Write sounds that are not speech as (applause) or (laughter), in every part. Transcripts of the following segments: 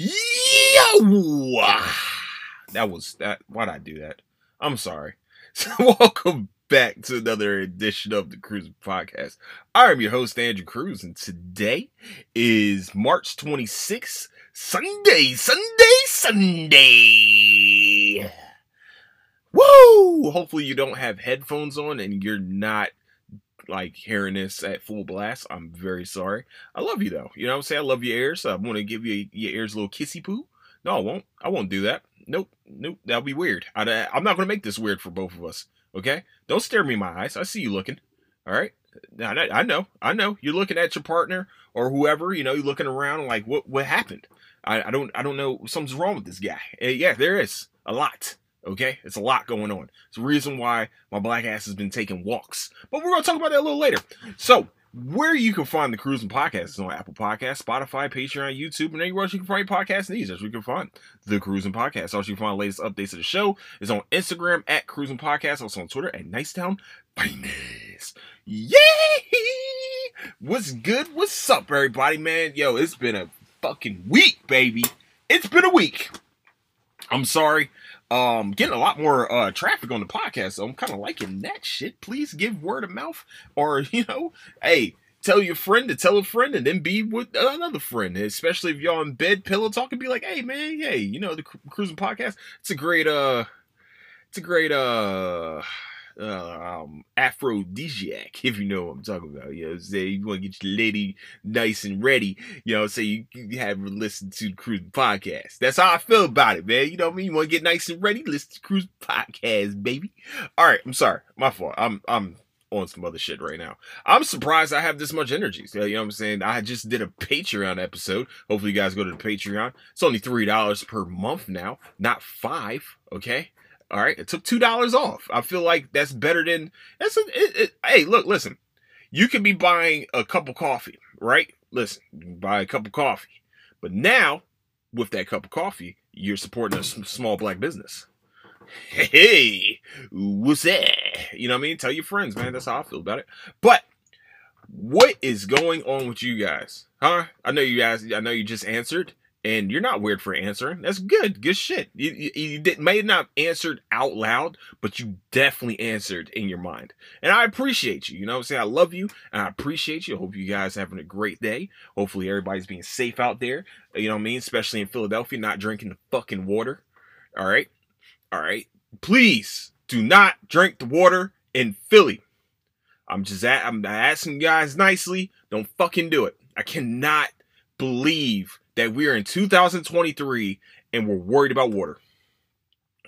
Yo! That was that. Why'd I do that? I'm sorry. (laughs) So, welcome back to another edition of the Cruise Podcast. I am your host, Andrew Crews, and today is March 26th, Sunday, Sunday, Sunday. Woo! Hopefully, you don't have headphones on and you're not like hearing this at full blast. I'm very sorry. I love you though. You know what I'm saying? I love your ears. I want to give you your ears a little kissy poo. No, I won't. I won't do that. Nope. Nope. That'll be weird. I, I'm not going to make this weird for both of us. Okay? Don't stare me in my eyes. I see you looking. All right? I, I know. I know. You're looking at your partner or whoever. You know, you're looking around like, what what happened? I, I don't I don't know. Something's wrong with this guy. Uh, yeah, there is a lot. Okay, it's a lot going on. It's the reason why my black ass has been taking walks. But we're gonna talk about that a little later. So, where you can find the Crewsin Podcast is on Apple Podcasts, Spotify, Patreon, YouTube, and anywhere else you can find podcasts needs. As we can find the Crewsin Podcast. Also, you can find the latest updates of the show is on Instagram at Crewsin Podcast. Also on Twitter at Nicetown Finest. Yay! What's good? What's up, everybody, man? Yo, it's been a fucking week, baby. It's been a week. I'm sorry um getting a lot more uh traffic on the podcast so i'm kind of liking that shit. Please give word of mouth or (laughs) you know hey tell your friend to tell a friend and then be with another friend especially if y'all in bed pillow talking be like hey man hey you know the crewsin podcast? It's a great uh it's a great uh uh, um, aphrodisiac, if you know what I'm talking about. You know, say you want to get your lady nice and ready. You know, say you, you have her listen to the Cruise Podcast. That's how I feel about it, man. You know what I mean? You want to get nice and ready? Listen to Cruise Podcast, baby. All right, I'm sorry, my fault. I'm I'm on some other shit right now. I'm surprised I have this much energy. So, you know what I'm saying? I just did a Patreon episode. Hopefully, you guys go to the Patreon. It's only $3 per month now, not five. Okay. All right, it took two dollars off. I feel like that's better than that's. A, it, it, hey, look, listen. You could be buying a cup of coffee, right? Listen, buy a cup of coffee, but now with that cup of coffee, you're supporting a small black business. Hey, what's that? You know what I mean? Tell your friends, man. That's how I feel about it. But what is going on with you guys? Huh? I know you guys. I know you just answered and you're not weird for answering. That's good. Good shit. You, you, you did, may not have answered out loud, but you definitely answered in your mind. And I appreciate you. You know what I'm saying? I love you and I appreciate you. Hope you guys having a great day. Hopefully everybody's being safe out there. You know what I mean? Especially in Philadelphia, not drinking the fucking water. All right. All right. Please do not drink the water in Philly. I'm just at, I'm asking you guys nicely. Don't fucking do it. I cannot believe that we're in 2023 and we're worried about water.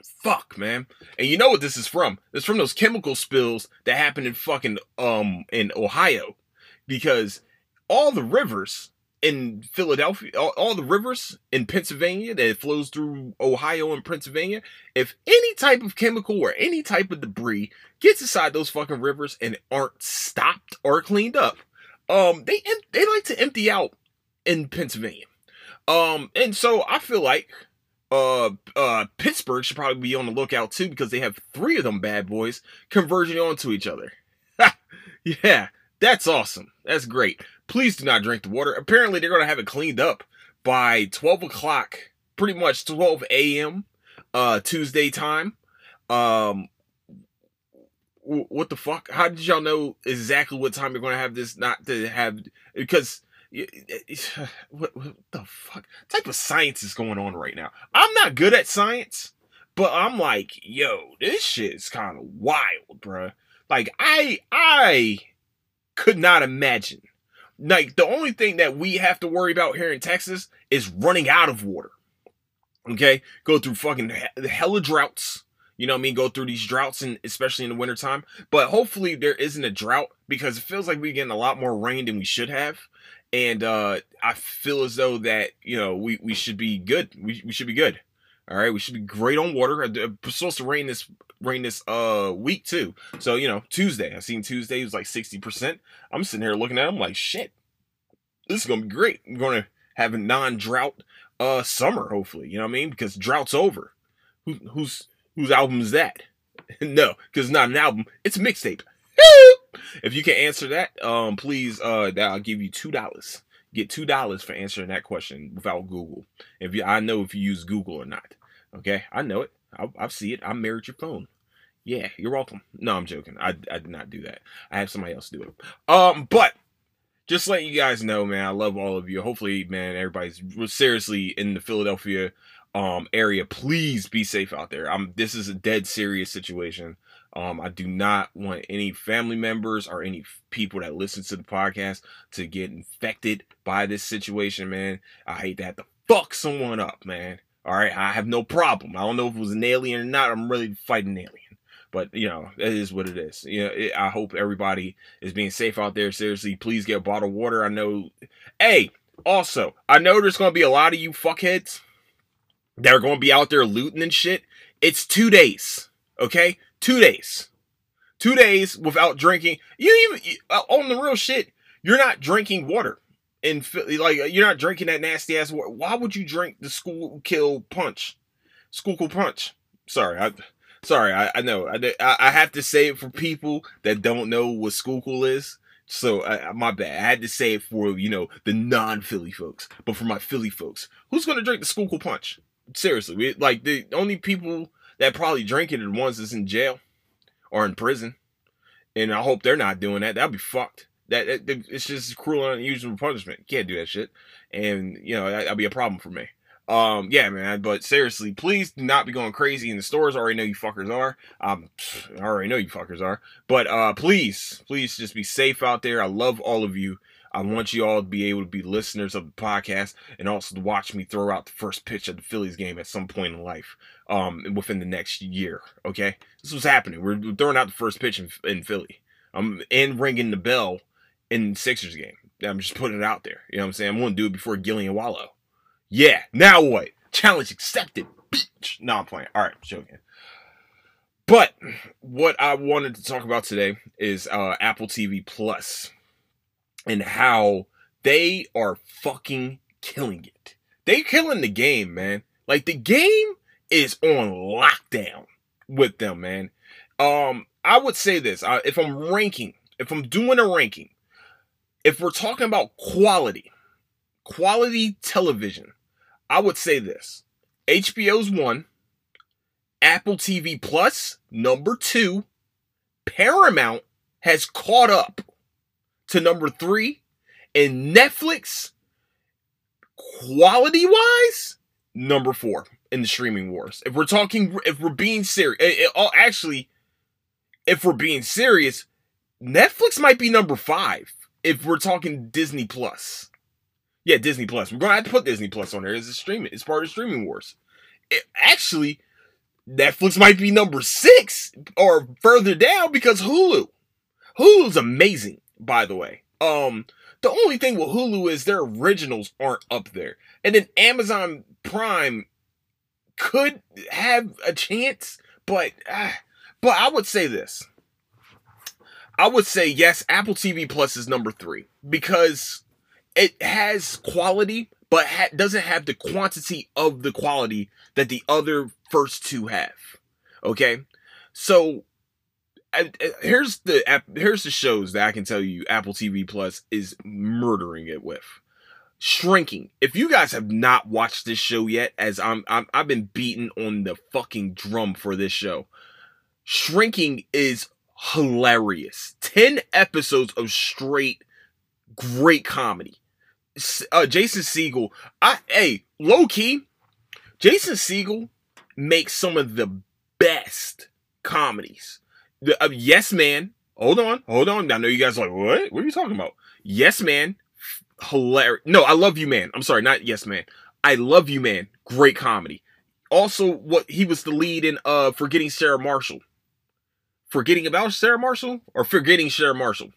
Fuck, man. And you know what this is from? It's from those chemical spills that happened in fucking um in Ohio. Because all the rivers in Philadelphia, all, all, the rivers in Pennsylvania that flows through Ohio and Pennsylvania, if any type of chemical or any type of debris gets inside those fucking rivers and aren't stopped or cleaned up, um, they they like to empty out in Pennsylvania. Um, and so I feel like uh uh Pittsburgh should probably be on the lookout too because they have three of them bad boys converging onto each other. (laughs) yeah, that's awesome. That's great. Please do not drink the water. Apparently they're gonna have it cleaned up by 12 o'clock, pretty much 12 a.m. uh Tuesday time. Um what the fuck? How did y'all know exactly what time you're gonna have this not to have because Eh, eh, (sighs) what, what the fuck type of science is going on right now? I'm not good at science, but I'm like, yo, this shit is kind of wild, bruh. Like, I, I could not imagine. Like, the only thing that we have to worry about here in Texas is running out of water. Okay? Go through fucking hella droughts. You know what I mean? Go through these droughts and especially in the wintertime. But hopefully there isn't a drought because it feels like we're getting a lot more rain than we should have and uh, I feel as though that you know we, we should be good. We, we should be good. All right, we should be great on water. It's supposed to rain this rain this uh week too. So you know Tuesday, I seen Tuesday was like sixty percent. I'm sitting here looking at them like shit. This is gonna be great. I'm gonna have a non drought uh summer hopefully. You know what I mean? Because drought's over. Who, whose whose album is that? (laughs) no, because it's not an album. It's a mixtape if you can answer that, um, please, uh, I'll give you two dollars. get two dollars for answering that question without Google. If you, I know if you use Google or not. Okay, I know it. I, I see it. I married your phone. Yeah, you're welcome. No, I'm joking. I, I did not do that. I have somebody else do it. Um, but just letting you guys know, man, I love all of you. Hopefully, man, everybody's seriously in the Philadelphia um area. Please be safe out there. I'm this is a dead serious situation. Um, I do not want any family members or any people that listen to the podcast to get infected by this situation, man. I hate to have to fuck someone up, man. All right, I have no problem. I don't know if it was an alien or not. I'm really fighting an alien. But you know, it is what it is. You know, it, I hope everybody is being safe out there. Seriously, please get bottled water. I know. Hey, also, I know there's gonna be a lot of you fuckheads that are gonna be out there looting and shit. It's two days, okay? Two days, two days without drinking. You even uh, on the real shit. You're not drinking water in like you're not drinking that nasty ass water. Why would you drink the school kill punch? Schuylkill punch. Sorry, I Sorry, I, I know. I, I have to say it for people that don't know what Schuylkill is. So uh, my bad. I had to say it for you know the non-Philly folks, but for my Philly folks, who's gonna drink the Schuylkill Punch? Seriously, we, like the only people that probably drink it are the ones that's in jail or in prison, and I hope they're not doing that. That'd be fucked. That, it's just cruel and unusual punishment. Can't do that shit, and you know that, that'd be a problem for me. Um, yeah, man, but seriously, please do not be going crazy in the stores. I already know you fuckers are. Um, I already know you fuckers are. But uh, please, please just be safe out there. I love all of you. I want you all to be able to be listeners of the podcast and also to watch me throw out the first pitch of the Phillies game at some point in life, um, within the next year. Okay, this was happening. We're throwing out the first pitch in, in Philly. I'm and ringing the bell in Sixers game. I'm just putting it out there. You know what I'm saying? I'm gonna do it before Gillie and Wallo. Yeah, now what? Challenge accepted, bitch. No, I'm playing. All right, joking. But what I wanted to talk about today is uh, Apple TV Plus and how they are fucking killing it. They killing the game, man. Like the game is on lockdown with them, man. Um, I would say this: uh, if I'm ranking, if I'm doing a ranking, if we're talking about quality, quality television, I would say this HBO's one, Apple TV Plus, number two, Paramount has caught up to number three, and Netflix, quality wise, number four in the streaming wars. If we're talking, if we're being serious, it, eh, it, eh, oh, actually, if we're being serious, Netflix might be number five if we're talking Disney Plus. Yeah, Disney Plus. We're gonna have to put Disney Plus on there as a streaming. It's part of streaming wars. It, actually, Netflix might be number six or further down because Hulu. Hulu's amazing, by the way. Um, the only thing with Hulu is their originals aren't up there, and then Amazon Prime could have a chance, but uh, but I would say this. I would say yes, Apple TV Plus is number three because it has quality, but ha- doesn't have the quantity of the quality that the other first two have. Okay, so here's the here's the shows that I can tell you Apple TV Plus is murdering it with. Shrinking. If you guys have not watched this show yet, as I'm, I'm I've been beaten on the fucking drum for this show. Shrinking is hilarious. 10 episodes of straight great comedy uh, Jason Segel. I hey, low key, Jason Segel makes some of the best comedies. The, uh, yes Man. Hold on, hold on. I know you guys like, what? What are you talking about? Yes Man. Hilarious. No, I love you, man. I'm sorry, not Yes Man. I love you, man. Great comedy. Also, what he was the lead in uh Forgetting Sarah Marshall. Forgetting about Sarah Marshall or Forgetting Sarah Marshall.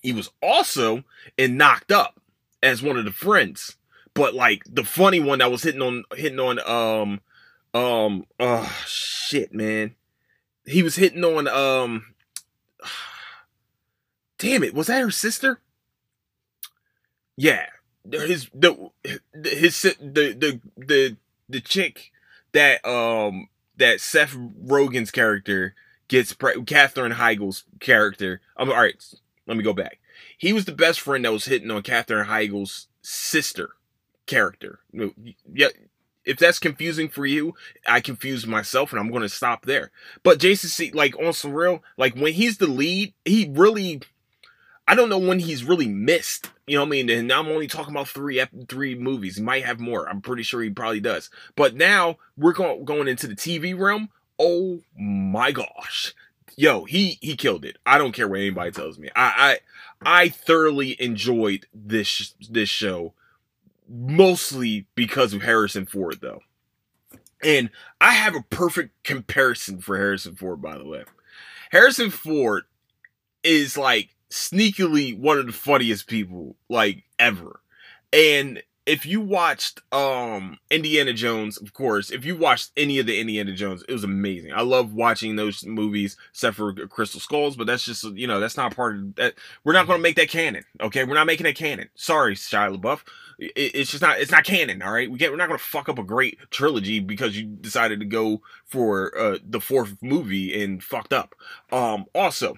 He was also in Knocked Up as one of the friends. But like the funny one that was hitting on hitting on um um oh shit man. He was hitting on um (sighs) damn it, was that her sister? Yeah. His the his the the the the chick that um that Seth Rogen's character gets pre- Katherine Heigl's character. I'm all right. Let me go back he was the best friend that was hitting on Katherine Heigl's sister character. Yeah, if that's confusing for you, I confuse myself, and I'm going to stop there. But Jason C, like on some real, like when he's the lead, he really, I don't know when he's really missed. You know what I mean? And I'm only talking about three three movies. He might have more. I'm pretty sure he probably does. But now we're going going into the TV realm. Oh my gosh, yo, he he killed it. I don't care what anybody tells me. I I, I thoroughly enjoyed this this show mostly because of Harrison Ford, though. And I have a perfect comparison for Harrison Ford, by the way. Harrison Ford is like sneakily one of the funniest people like ever. And if you watched um Indiana Jones, of course, if you watched any of the Indiana Jones, it was amazing. I love watching those movies, except for Crystal Skulls, but that's just you know that's not part of that. We're not going to make that canon, okay? We're not making it canon. Sorry, Shia LaBeouf. It, it's just not. It's not canon. All right, we get. We're not going to fuck up a great trilogy because you decided to go for uh, the fourth movie and fucked up. Um, also,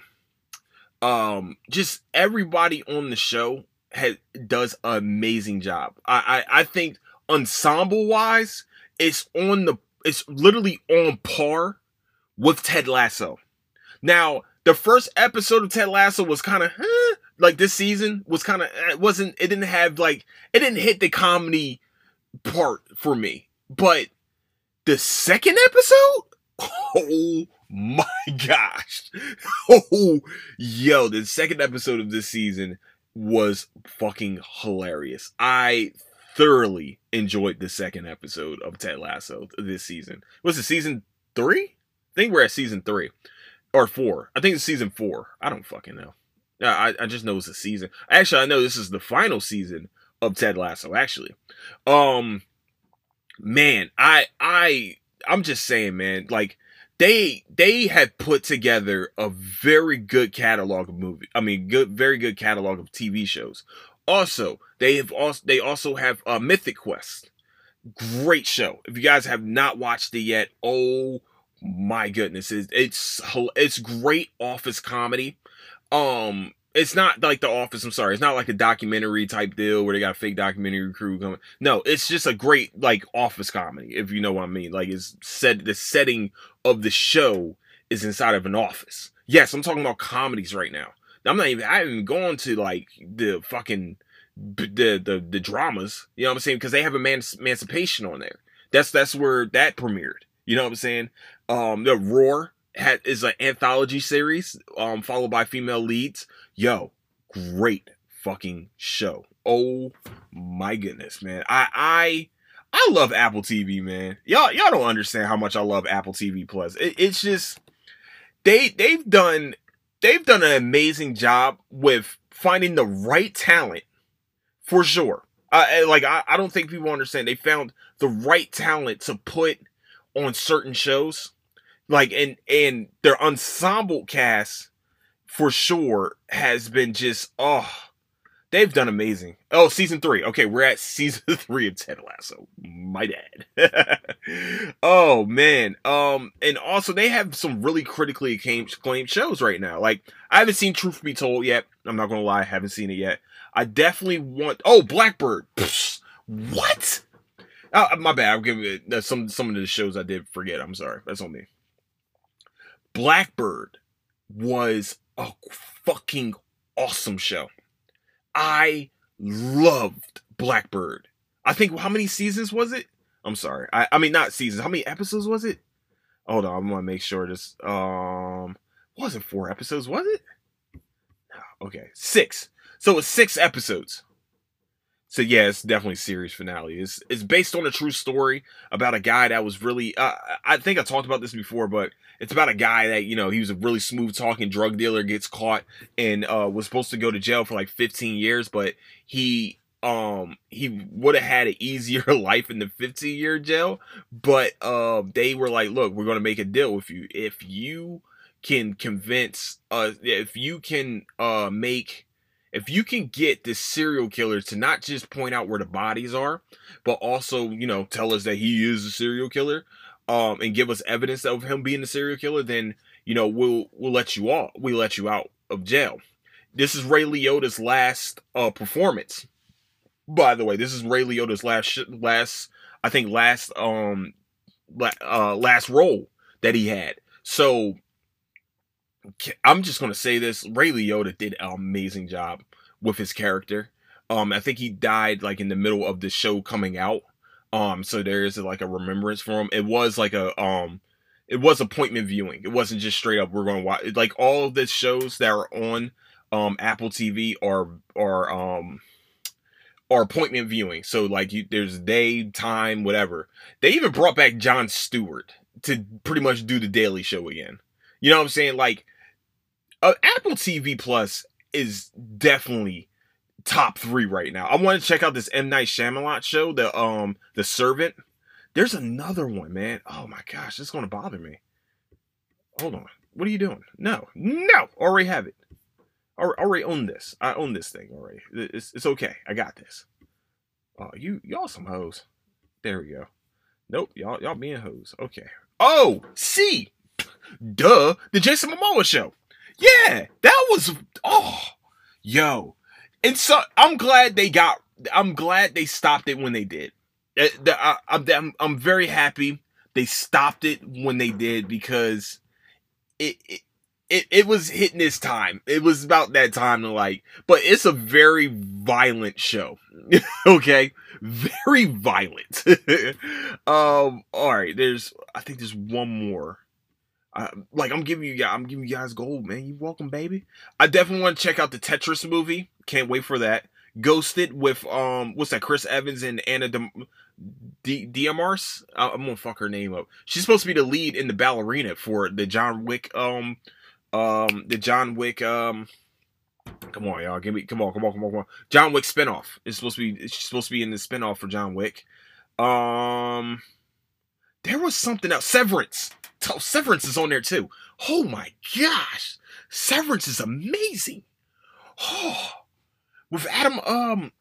um, just everybody on the show has, does an amazing job. I, I, I think ensemble wise, it's on the it's literally on par with Ted Lasso. Now, the first episode of Ted Lasso was kind of eh, like this season was kind of it wasn't it didn't have like it didn't hit the comedy part for me. But the second episode, (laughs) oh my (laughs) gosh. Oh, yo, the second episode of this season was fucking hilarious. I thoroughly enjoyed the second episode of Ted Lasso this season. Was it season three? I think we're at season three or four. I think it's season four. I don't fucking know. I, I just know it's a season. Actually, I know this is the final season of Ted Lasso. Actually, um, man, I I I'm just saying, man, like they they had put together a very good catalog of movie. I mean, good, very good catalog of TV shows. Also, they have also they also have uh, Mythic Quest. Great show. If you guys have not watched it yet, oh my goodness, it's it's, it's great office comedy. Um, it's not like The Office. I'm sorry, it's not like a documentary type deal where they got a fake documentary crew coming. No, it's just a great like office comedy, if you know what I mean. Like it's set the setting of the show is inside of an office. Yes, I'm talking about comedies right now. I'm not even I haven't gone to like the fucking the the the dramas. You know what I'm saying? Because they have emancipation on there. That's that's where that premiered. You know what I'm saying? Um, the Roar had, is an anthology series, um, followed by female leads. Yo, great fucking show. Oh my goodness, man. I I I love Apple TV, man. Y'all y'all don't understand how much I love Apple TV Plus. It, it's just they they've done they've done an amazing job with finding the right talent for sure. Uh, like I, I don't think people understand they found the right talent to put on certain shows like and and their ensemble cast for sure has been just oh they've done amazing. Oh, season three. Okay, we're at (laughs) season three of Ted Lasso. My dad. (laughs) oh man. Um, and also they have some really critically acclaimed shows right now. Like I haven't seen Truth Be Told yet. I'm not gonna lie, I haven't seen it yet. I definitely want. Oh, Blackbird. Psh, what? Oh, my bad. I'm giving it some some of the shows I did forget. I'm sorry. That's on me. Blackbird was a fucking awesome show. I loved Blackbird. I think how many seasons was it? I'm sorry. I, I mean not seasons. How many episodes was it? Hold on, I'm gonna make sure this um wasn't four episodes, was it? Okay, six. So it's six episodes. So yeah, it's definitely series finale. It's it's based on a true story about a guy that was really. Uh, I think I talked about this before, but it's about a guy that you know he was a really smooth talking drug dealer, gets caught and uh, was supposed to go to jail for like 15 years, but he um he would have had an (laughs) easier life in the 15 year jail. But uh, they were like, look, we're gonna make a deal with you if you can convince uh if you can uh make if you can get this serial killer to not just point out where the bodies are, but also, you know, tell us that he is a serial killer, um, and give us evidence of him being a serial killer, then you know we'll we'll let you off. We let you out of jail. This is Ray Liotta's last uh, performance, by the way, this is Ray Liotta's last last I think last um la- uh last role that he had. So I'm just gonna say this: Ray Liotta did an amazing job with his character. Um, I think he died like in the middle of the show coming out. Um, so there is like a remembrance for him. It was like a um, it was appointment viewing. It wasn't just straight up we're going to watch. Like all of the shows that are on um Apple TV are are um are appointment viewing. So like you, there's day, time, whatever. They even brought back Jon Stewart to pretty much do the Daily Show again. You know what I'm saying? Like uh, Apple TV Plus is definitely top three right now. I want to check out this M Night Shyamalan show, the um the Servant. There's another one, man. Oh my gosh, is gonna bother me. Hold on. What are you doing? No, no. Already have it. Already own this. I own this thing already. It's it's okay. I got this. Oh, you y'all some hoes. There we go. Nope, y'all y'all being hoes. Okay. Oh, see, duh, the Jason Momoa show. Yeah, that was oh, yo, and so I'm glad they got. I'm glad they stopped it when they did. Uh, I, I'm I'm very happy they stopped it when they did because it, it it, it was hitting its time. It was about that time to like, but it's a very violent show. (laughs) okay, very violent. (laughs) um, all right. There's, I think there's one more. Uh, like I'm giving you guys, I'm giving you guys gold, man. You welcome, baby. I definitely want to check out the Tetris movie. Can't wait for that. Ghosted with um, what's that? Chris Evans and Anna De, De, Diarmas. I'm gonna fuck her name up. She's supposed to be the lead in the ballerina for the John Wick um um the John Wick um come on y'all give me come on come on come on come on John Wick spinoff is supposed to be it's supposed to be in the spinoff for John Wick um there was something else Severance oh, Severance is on there too oh my gosh Severance is amazing oh with Adam um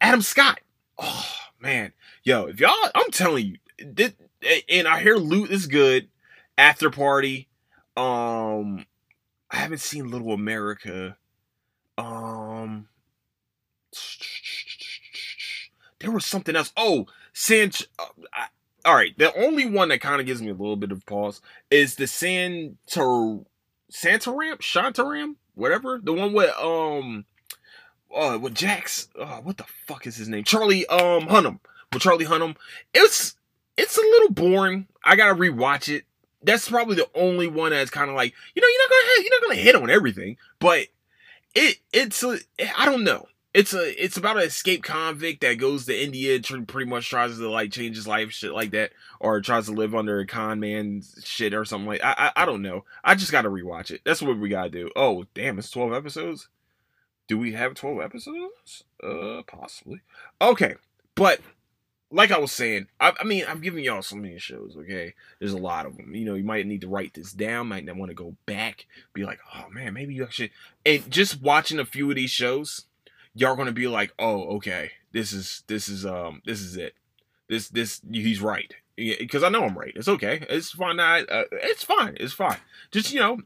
Adam Scott oh man yo if y'all I'm telling you this, and I hear loot is good after party um I haven't seen Little America. Um, there was something else. Oh, Sanch. Uh, I, all right, the only one that kind of gives me a little bit of pause is the Santor Santaram, Shantaram, whatever. The one with um, uh, with Jax. Uh, what the fuck is his name? Charlie um Hunnam. With Charlie Hunnam, it's it's a little boring. I gotta rewatch it that's probably the only one that's kind of like you know you're not gonna hit, you're not gonna hit on everything, but it it's a I don't know. It's a it's about an escaped convict that goes to India, and pretty much tries to like change his life, shit like that, or tries to live under a con man shit or something like. I I, I don't know. I just gotta rewatch it. That's what we gotta do. Oh damn, it's twelve episodes. Do we have twelve episodes? Uh, possibly. Okay, but like I was saying, I, I, mean, I'm giving y'all so many shows, okay? There's a lot of them. You know, you might need to write this down, might not want to go back, be like, oh man, maybe you should. And just watching a few of these shows, y'all gonna be like, oh, okay, this is this is um this is it. This this he's right because I know I'm right. It's okay. It's fine. I, uh, it's fine. It's fine. Just you know,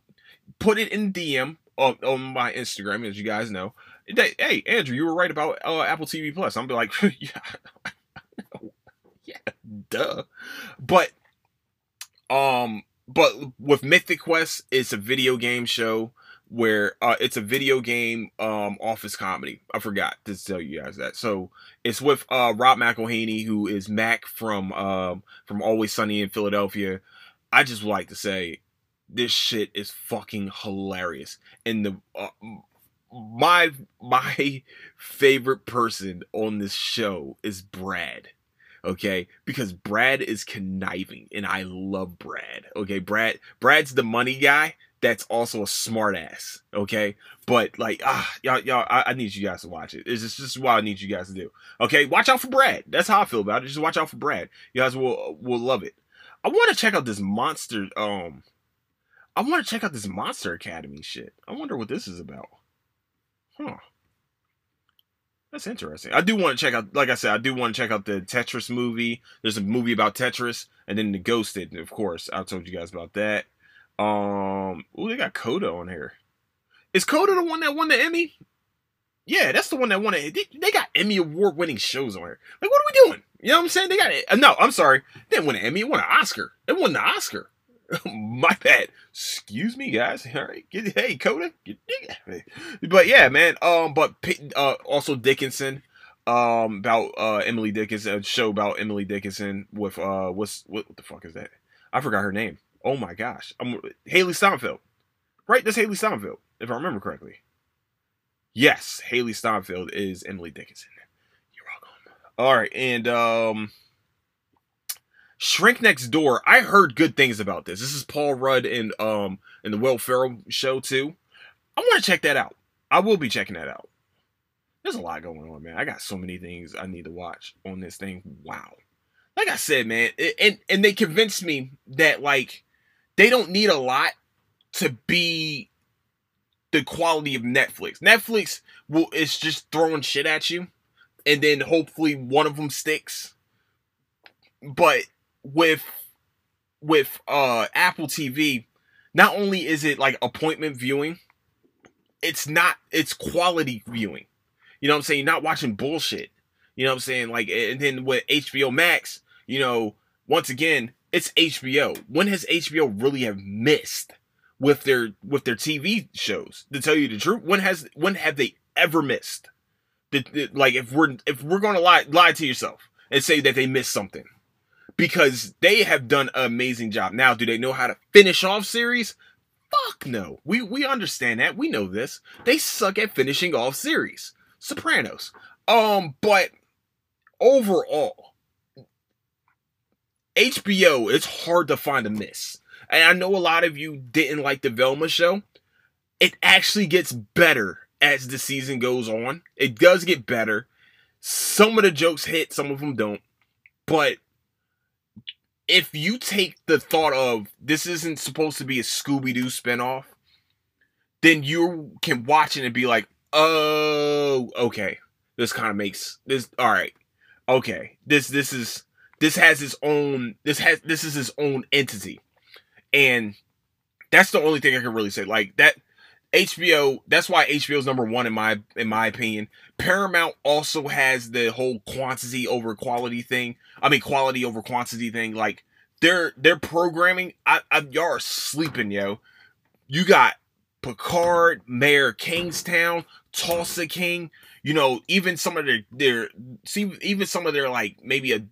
put it in DM on, on my Instagram, as you guys know. Hey, Andrew, you were right about uh, Apple TV Plus. I'm be like, (laughs) yeah, (laughs) yeah, duh. But um but with Mythic Quest, it's a video game show where uh, it's a video game um, office comedy. I forgot to tell you guys that. So it's with uh, Rob McElhenney, who is Mac from um, from Always Sunny in Philadelphia. I just would like to say this shit is fucking hilarious. And the uh, my my favorite person on this show is Brad okay because brad is conniving and i love brad okay brad brad's the money guy that's also a smartass okay? But like ah y'all y'all I, I, need you guys to watch it. It's just, just what i need you guys to do okay? Watch out for brad. That's how i feel about it. Just watch out for brad. You guys will will love it. I want to check out this monster um i want to check out this monster academy shit. I wonder what this is about. Huh. That's interesting. I do want to check out, like I said, I do want to check out the Tetris movie. There's a movie about Tetris, and then the Ghosted, of course. I told you guys about that. Um, oh, they got Coda on here. Is Coda the one that won the Emmy? Yeah, that's the one that won it. They, they got Emmy award winning shows on here. Like, what are we doing? You know what I'm saying? They got it. Uh, no, I'm sorry. They didn't win an Emmy. They won an Oscar. They won the Oscar. (laughs) My bad. Excuse me, guys. All right. Get, hey, Coda. Get, but yeah, man. Um, but uh, also Dickinson. Um, about uh Emily Dickinson, show about Emily Dickinson with uh, what's what, what the fuck is that? I forgot her name. Oh my gosh. I'm Hailee Steinfeld. Right? That's Hailee Steinfeld, if I remember correctly. Yes, Hailee Steinfeld is Emily Dickinson. You're welcome. All right, and um Shrink Next Door. I heard good things about this. This is Paul Rudd and um and the Will Ferrell show too. I want to check that out. I will be checking that out. There's a lot going on, man. I got so many things I need to watch on this thing. Wow. Like I said, man, and and they convinced me that like they don't need a lot to be the quality of Netflix. Netflix will is just throwing shit at you, and then hopefully one of them sticks. But with with uh Apple TV, not only is it like appointment viewing, it's not it's quality viewing. You know what I'm saying? You're not watching bullshit. You know what I'm saying? Like and then with HBO Max, you know, once again, it's HBO. When has HBO really have missed with their with their TV shows? To tell you the truth, when has when have they ever missed? The, the, like if we're if we're to lie lie to yourself and say that they missed something because they have done an amazing job. Now, do they know how to finish off series? Fuck no. We we understand that. We know this. They suck at finishing off series. Sopranos. Um, but overall, HBO, it's hard to find a miss. And I know a lot of you didn't like the Velma show. It actually gets better as the season goes on. It does get better. Some of the jokes hit, some of them don't. But if you take the thought of this isn't supposed to be a Scooby Doo spinoff, then you can watch it and be like, oh, okay, this kind of makes this all right. Okay, this this is this has its own this has this is its own entity, and that's the only thing I can really say. Like that HBO, that's why HBO is number one in my in my opinion. Paramount also has the whole quantity over quality thing. I mean, quality over quantity thing. Like their their programming, I, I y'all are sleeping, yo. You got Picard, Mayor Kingstown, Tulsa King. You know, even some of their their see even some of their like maybe a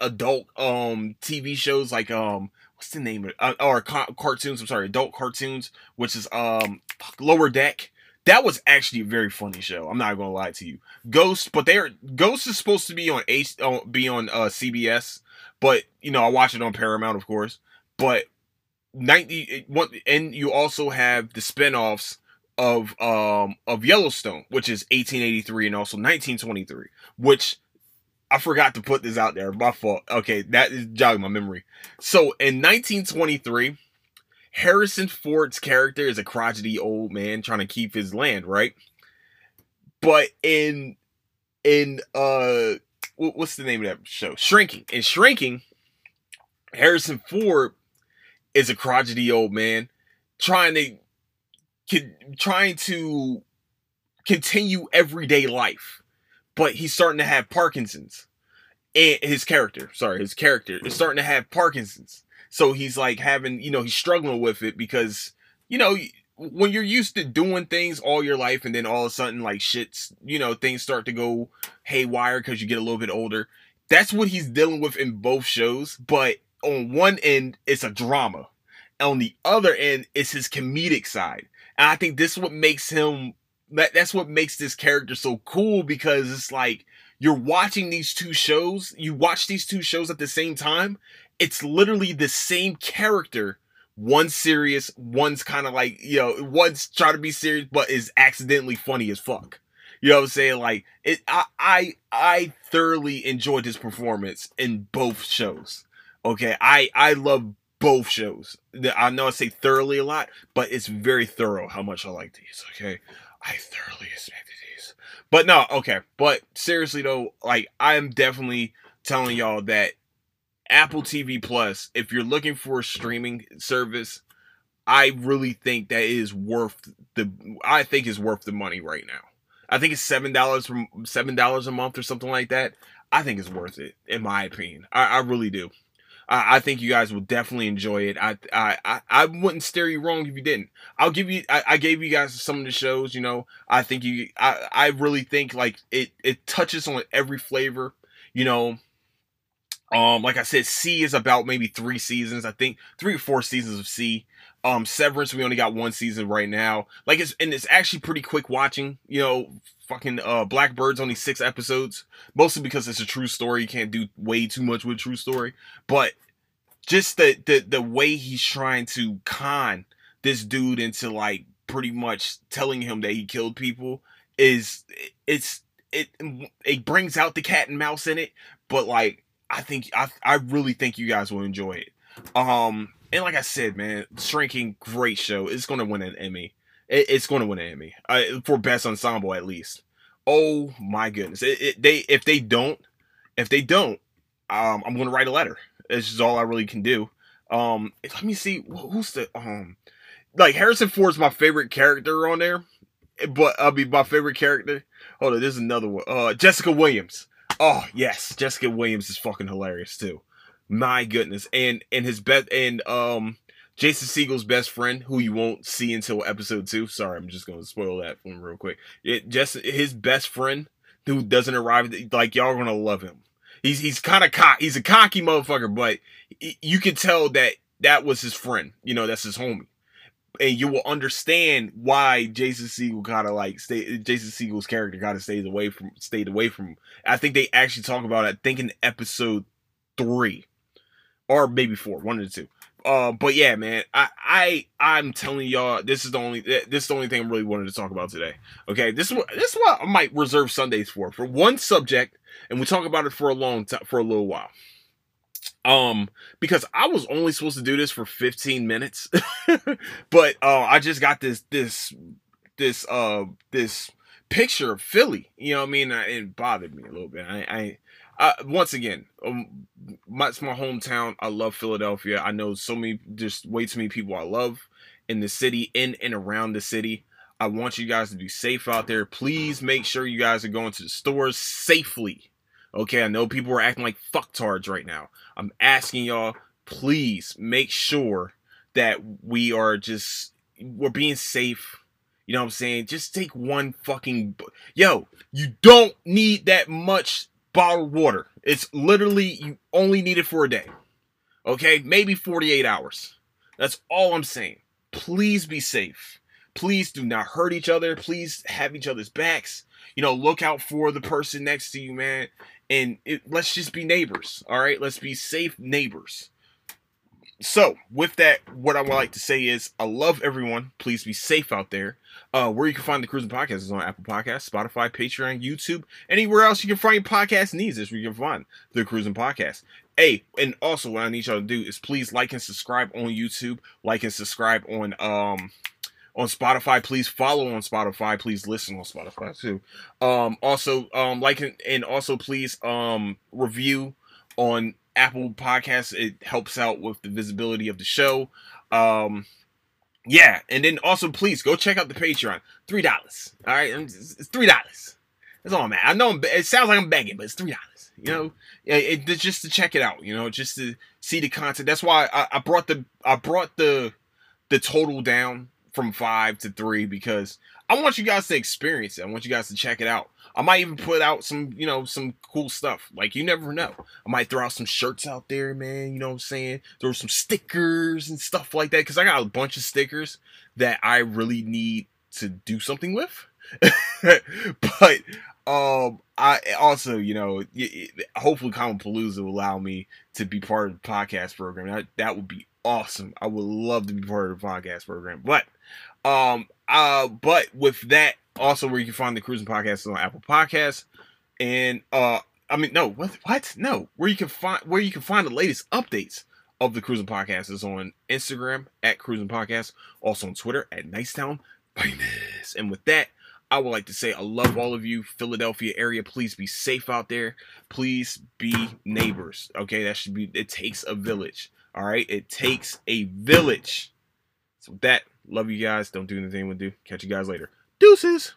adult um TV shows like um what's the name of? Uh, or ca- cartoons. I'm sorry, adult cartoons, which is um Lower Deck. That was actually a very funny show. I'm not gonna lie to you. Ghost, but they're Ghost is supposed to be on H, be on uh, CBS, but you know I watch it on Paramount, of course. But 90 and you also have the spin-offs of um of Yellowstone, which is 1883 and also 1923, which I forgot to put this out there. My fault. Okay, that is jogging my memory. So in 1923, Harrison Ford's character is a crotchety old man trying to keep his land, right? But in in uh what's the name of that show? Shrinking. In Shrinking, Harrison Ford is a crotchety old man trying to trying to continue everyday life but he's starting to have Parkinson's. And his character, sorry, his character is starting to have Parkinson's. So he's like having, you know, he's struggling with it because, you know, when you're used to doing things all your life and then all of a sudden like shit's, you know, things start to go haywire because you get a little bit older. That's what he's dealing with in both shows. But on one end, it's a drama. On the other end, it's his comedic side. I think this is what makes him that that's what makes this character so cool because it's like you're watching these two shows, you watch these two shows at the same time. It's literally the same character. One's serious, one's kind of like, you know, one's trying to be serious, but is accidentally funny as fuck. You know what I'm saying? Like it I I I thoroughly enjoyed his performance in both shows. Okay. I I love both shows. I know I say thoroughly a lot, but it's very thorough how much I like these. Okay. I thoroughly expected these. But no, okay. But seriously though, like I'm definitely telling y'all that Apple TV Plus, if you're looking for a streaming service, I really think that is worth the I think is worth the money right now. I think it's seven dollars from seven dollars a month or something like that. I think it's worth it, in my opinion. I, I really do. I, I, think you guys will definitely enjoy it. I, I I wouldn't steer you wrong if you didn't. I'll give you. I, I gave you guys some of the shows. You know, I think you. I I really think like it. It touches on every flavor. You know, um, like I said, See is about maybe three seasons. I think three or four seasons of See. Um, Severance, we only got one season right now. Like it's and it's actually pretty quick watching. You know, fucking uh Blackbird's only six episodes, mostly because it's a true story. You can't do way too much with true story, but just the the the way he's trying to con this dude into like pretty much telling him that he killed people is it's it it brings out the cat and mouse in it, but like I think I I really think you guys will enjoy it. Um, and like I said, man, Shrinking, great show. It's gonna win an Emmy. It, it's gonna win an Emmy uh, for best ensemble at least. Oh my goodness! It, it, they if they don't, if they don't, um, I'm gonna write a letter. It's just all I really can do. Um, let me see who's the um, like Harrison Ford's my favorite character on there, but I'll be my favorite character. Hold on, there's another one. Uh, Jessica Williams. Oh yes, Jessica Williams is fucking hilarious too. My goodness, and and his best and um Jason Segel's best friend, who you won't see until episode two. Sorry, I'm just gonna spoil that him real quick. It just his best friend who doesn't arrive. Like y'all gonna love him. He's he's kind of cock. He's a cocky motherfucker, but you can tell that that was his friend. You know, that's his homie and you will understand why Jason Segel kind of like stay. Jason Segel's character kind of stays away from stayed away from. I think they actually talk about it. I think in episode three, or maybe four, one of the two. Uh, but yeah, man, I I I'm telling y'all, this is the only this is the only thing I'm really wanted to talk about today. Okay, this is what this is what I might reserve Sundays for for one subject, and we talk about it for a long time for a little while um because i was only supposed to do this for 15 minutes (laughs) but uh i just got this this this uh this picture of philly you know what i mean it bothered me a little bit i i uh, once again, um, my, it's my hometown. I love Philadelphia. I know so many, just way too many people I love in the city, in and around the city. I want you guys to be safe out there. Please make sure you guys are going to the stores safely. Okay, I know people are acting like fucktards right now. I'm asking y'all, please make sure that we are just we're being safe. You know what I'm saying? Just take one fucking yo. You don't need that much bottled water. It's literally you only need it for a day. Okay, maybe 48 hours. That's all I'm saying. Please be safe. Please do not hurt each other. Please have each other's backs. You know, look out for the person next to you, man and it, let's just be neighbors. All right, let's be safe neighbors. So, with that, what I would like to say is, I love everyone. Please be safe out there. Uh, where you can find the Crewsin Podcast is on Apple Podcasts, Spotify, Patreon, YouTube, anywhere else you can find podcast needs is where you can find the Crewsin Podcast. Hey, and also what I need y'all to do is please like and subscribe on YouTube, like and subscribe on um on Spotify. Please follow on Spotify. Please listen on Spotify too. Um, also, um, like and also please um review on Apple Podcasts. It helps out with the visibility of the show. Um, yeah, and then also please go check out the Patreon. Three dollars. All right, it's three dollars. That's all I'm at. I know I'm, it sounds like I'm begging, but it's three dollars. You know, it, it, just to check it out. You know, just to see the content. That's why I, I brought the I brought the the total down from five to three because I want you guys to experience it. I want you guys to check it out. I might even put out some, you know, some cool stuff. Like you never know. I might throw out some shirts out there, man. You know what I'm saying? Throw some stickers and stuff like that. Cause I got a bunch of stickers that I really need to do something with. (laughs) but um I also, you know, hopefully Common Palooza will allow me to be part of the podcast program. That that would be awesome. I would love to be part of the podcast program. But um uh but with that also where you can find the crewsin podcast is on Apple Podcasts. And uh I mean no what what? No where you can find where you can find the latest updates of the crewsin podcast is on Instagram at crewsin podcast also on Twitter at Nicetown Famous. And with that I would like to say I love all of you Philadelphia area. Please be safe out there. Please be neighbors okay? That should be it takes a village all right, it takes a village. So with that, love you guys. Don't do anything with do. Catch you guys later. Deuces.